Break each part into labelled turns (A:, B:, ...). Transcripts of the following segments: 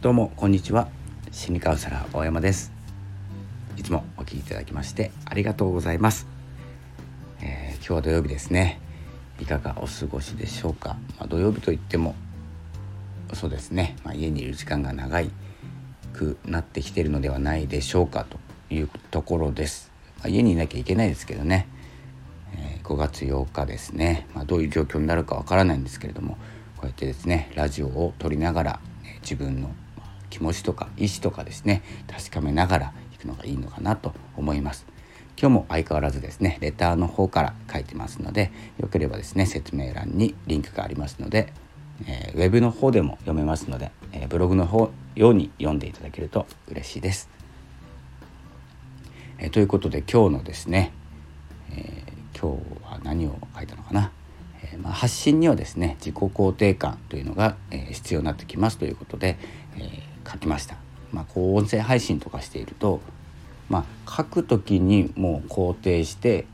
A: どうもこんにちは。心理カウンセラー大山です。いつもお聞きいただきましてありがとうございます、えー、今日は土曜日ですね。いかがお過ごしでしょうか、まあ、土曜日といってもそうですね、まあ、家にいる時間が長いくなってきているのではないでしょうかというところです、まあ、家にいなきゃいけないですけどね、え、5月8日ですね、ま、どういう状況になるかわからないんですけれどもこうやってですねラジオを撮りながら自分の気持ちとか意思とかですね確かめながらいくのがいいのかなと思います。今日も相変わらずですねレターの方から書いてますのでよければですね説明欄にリンクがありますので、えー、ウェブの方でも読めますので、えー、ブログの方ように読んでいただけると嬉しいです、えー、ということで今日のですね、え今日は何を書いたのかな。えまあ、発信にはですね自己肯定感というのが、え、必要になってきますということで、えー、書きました。まあ、こう音声配信とかしていると、まあ、書く時にもう肯定して、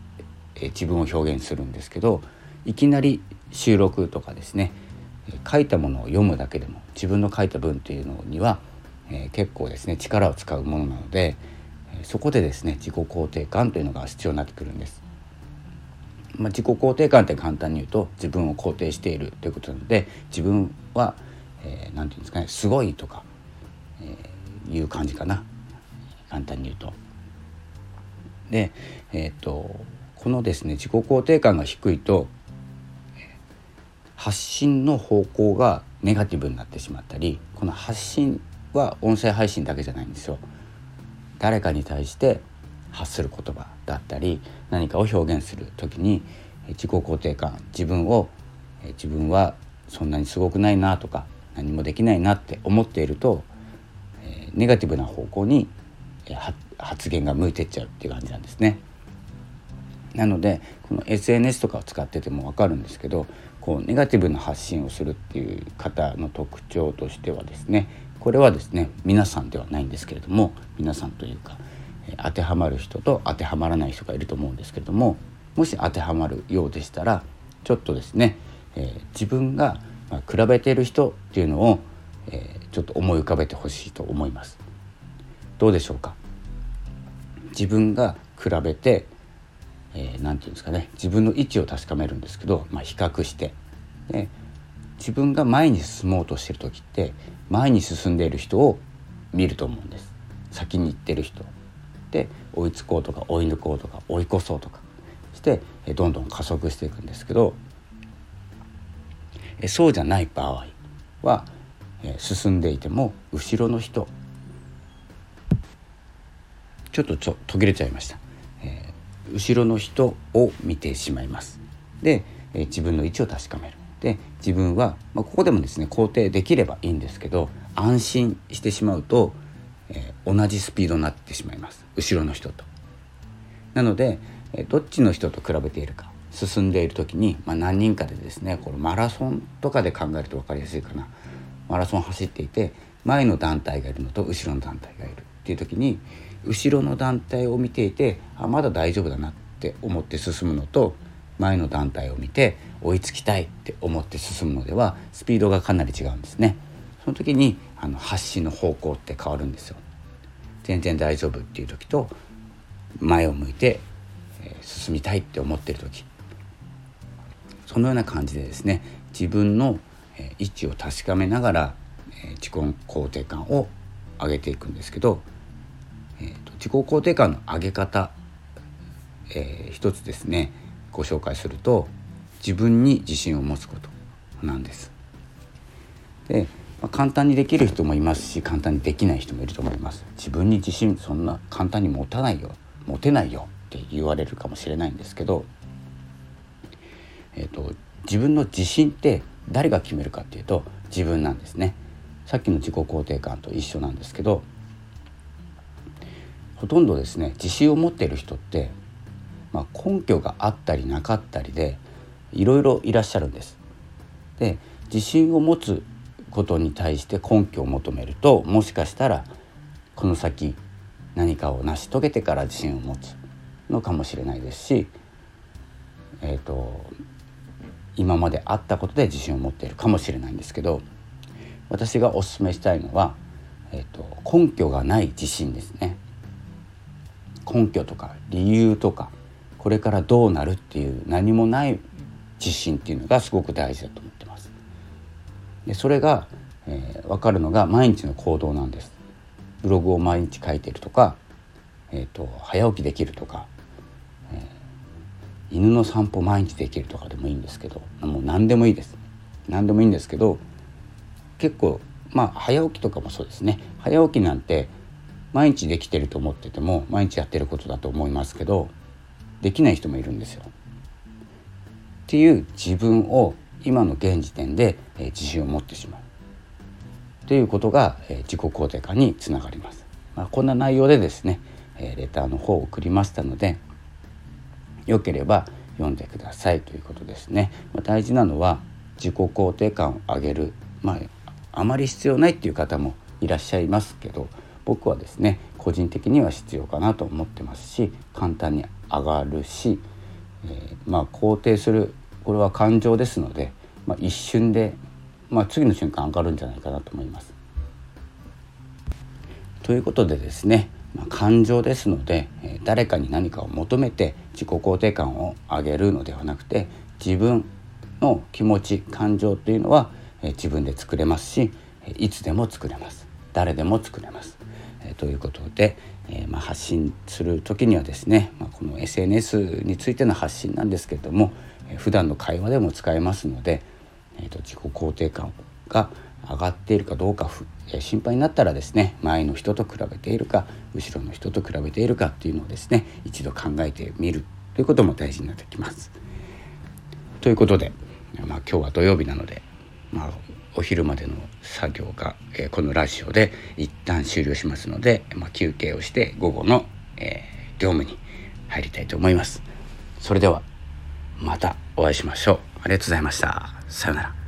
A: え、自分を表現するんですけどいきなり収録とかですね書いたものを読むだけでも自分の書いた文というのには、えー、結構ですね力を使うものなので、そこでですね自己肯定感というのが必要になってくるんです。まあ、自己肯定感って簡単に言うと自分を肯定しているということなので自分は何、えー、て言うんですかねすごいとか、いう感じかな簡単に言うと。で、えーと、このですね自己肯定感が低いと発信の方向がネガティブになってしまったりこの発信は音声配信だけじゃないんですよ。誰かに対して発する言葉だったり何かを表現する時に自己肯定感自分を自分はそんなにすごくないなとか何もできないなって思っているとネガティブな方向に発言が向いてっちゃうっていう感じなんですね。なのでこの SNS とかを使ってても分かるんですけどこうネガティブな発信をするっていう方の特徴としてはですねこれはですね皆さんではないんですけれども皆さんというか当てはまる人と当てはまらない人がいると思うんですけれどももし当てはまるようでしたらちょっとですね、えー、自分が比べている人っていうのを、えー、ちょっと思い浮かべてほしいと思います。どうでしょうか？自分が比べて何、えー、て言うんですかね。自分の位置を確かめるんですけど、まあ、比較して。で自分が前に進もうとしてる時って前に進んでいる人を見ると思うんです。先に行ってる人。て追いつこうとか追い抜こうとか追い越そうとか。してどんどん加速していくんですけどそうじゃない場合は進んでいても後ろの人ちょっとちょ途切れちゃいました、えー、後ろの人を見てしまいます。で、えー、自分の位置を確かめる。で自分は、まあ、ここでもですね肯定できればいいんですけど安心してしまうとえー、同じスピードになってしまいます。後ろの人と。なので、えー、どっちの人と比べているか進んでいる時に、まあ、何人かでですねこれマラソンとかで考えると分かりやすいかな。マラソン走っていて前の団体がいるのと後ろの団体がいるっていう時に後ろの団体を見ていてあまだ大丈夫だなって思って進むのと前の団体を見て追いつきたいって思って進むのではスピードがかなり違うんですね。その時にあの発信の方向って変わるんですよ。全然大丈夫っていう時と前を向いて、進みたいって思ってる時そのような感じでですね自分の、え位置を確かめながら、え自己肯定感を上げていくんですけど、えーと、自己肯定感の上げ方、えー、一つですねご紹介すると自分に自信を持つことなんです。でまあ、簡単にできる人もいますし簡単にできない人もいると思います自分に自信そんな簡単に持たないよ持てないよって言われるかもしれないんですけど、えーと、自分の自信って誰が決めるかっていうと自分なんですねさっきの自己肯定感と一緒なんですけどほとんどですね自信を持っている人って、まあ、根拠があったりなかったりでいろいろいらっしゃるんです。で自信を持つことに対して根拠を求めるともしかしたらこの先何かを成し遂げてから自信を持つのかもしれないですし、えーと、今まであったことで自信を持っているかもしれないんですけど私がおすすめしたいのはえーと、根拠がない自信ですね根拠とか理由とかこれからどうなるっていう何もない自信っていうのがすごく大事だと思ってます。でそれが、えー、分かるのが毎日の行動なんです。ブログを毎日書いてるとか、えーと、早起きできるとか、犬の散歩毎日できるとかでもいいんですけどもう何でもいいです何でもいいんですけど結構まあ早起きとかもそうですね早起きなんて毎日できてると思ってても毎日やってることだと思いますけどできない人もいるんですよ。っていう自分を今の現時点で、えー、自信を持ってしまうということが、えー、自己肯定感につながります。まあ、こんな内容でですね、えー、レターの方を送りましたのでよければ読んでくださいということですね。まあ、大事なのは自己肯定感を上げる、まあ、あまり必要ないっていう方もいらっしゃいますけど僕はですね個人的には必要かなと思ってますし簡単に上がるし、えー、まあ肯定するこれは感情ですので、まあ、一瞬で、まあ、次の瞬間上がるんじゃないかなと思います。ということでですね、まあ、感情ですので、誰かに何かを求めて自己肯定感を上げるのではなくて自分の気持ち感情っていうのは、自分で作れますしいつでも作れます誰でも作れます。ということで、え、まあ、発信する時にはですね、まあ、この SNS についての発信なんですけれども、えー、普段の会話でも使えますので、えーと、自己肯定感が上がっているかどうかえ、心配になったらですね前の人と比べているか後ろの人と比べているかっていうのをですね一度考えてみるということも大事になってきます。ということで、まあ、今日は土曜日なので、まあ、お昼までの作業が、えー、このラジオで一旦終了しますので、まあ、休憩をして午後の、えー、業務に入りたいと思います。それではまたお会いしましょう。ありがとうございました。さようなら。